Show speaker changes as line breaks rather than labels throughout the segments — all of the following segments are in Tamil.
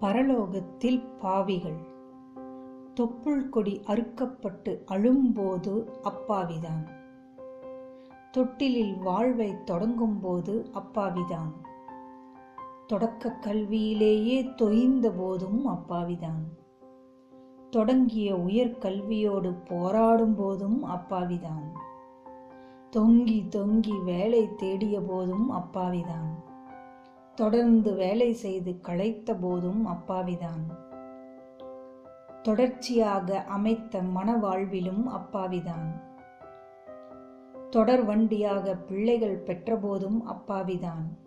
பரலோகத்தில் பாவிகள். தொப்புள் கொடி அறுக்கப்பட்டு அழும்போது அப்பாவிதான். தொட்டிலில் வாழ்வை தொடங்கும்போது அப்பாவிதான். தொடக்க கல்வியிலேயே தொய்ந்த போதும் அப்பாவிதான். தொடங்கிய உயர்கல்வியோடு போராடும் போதும் அப்பாவிதான். தொங்கி தொங்கி வேலை தேடிய போதும் அப்பாவிதான். தொடர்ந்து வேலை செய்து களைத்த போதும் அப்பாவிதான். தொடர்ச்சியாக அமைத்த மனவாழ்விலும் அப்பாவிதான். தொடர் வண்டியாக பிள்ளைகள் பெற்றபோதும் அப்பாவிதான்.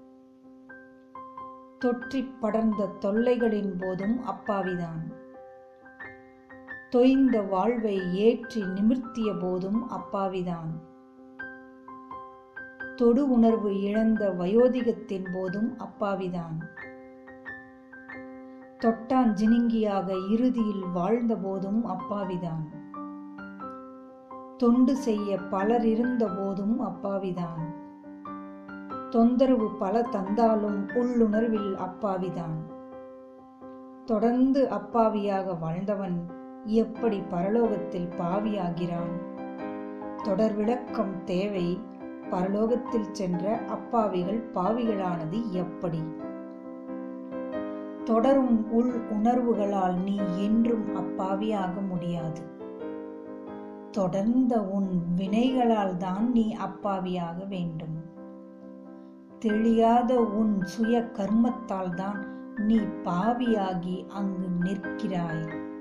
தொற்றிப் படர்ந்த தொல்லைகளின் போதும் அப்பாவிதான். தொய்ந்த வாழ்வை ஏற்றி நிமிர்த்திய போதும் அப்பாவிதான். தொடு உணர்வு இழந்த வயோதிகத்தின் போதும் அப்பாவிதான். தொட்டான் ஜினிங்கியாக இறுதியில் வாழ்ந்த போதும் அப்பாவிதான். தொண்டு செய்ய பலர் இருந்த போதும் அப்பாவிதான். தொந்தரவு பல தந்தாலும் உள்ளுணர்வில் அப்பாவிதான். தொடர்ந்து அப்பாவியாக வாழ்ந்தவன் எப்படி பரலோகத்தில் பாவியாகிறான்? தொடர் விளக்கம் தேவை. பரலோகத்தில் சென்ற அப்பாவிகள் பாவிகளானது எப்படி? தொடரும் உள் உணர்வுகளால் நீ என்றும் அப்பாவியாக முடியாது. தொடர்ந்த உன் வினைகளால் தான் நீ அப்பாவியாக வேண்டும். தெளியாத உன் சுய கர்மத்தால் தான் நீ பாவியாகி அங்கு நிற்கிறாய்.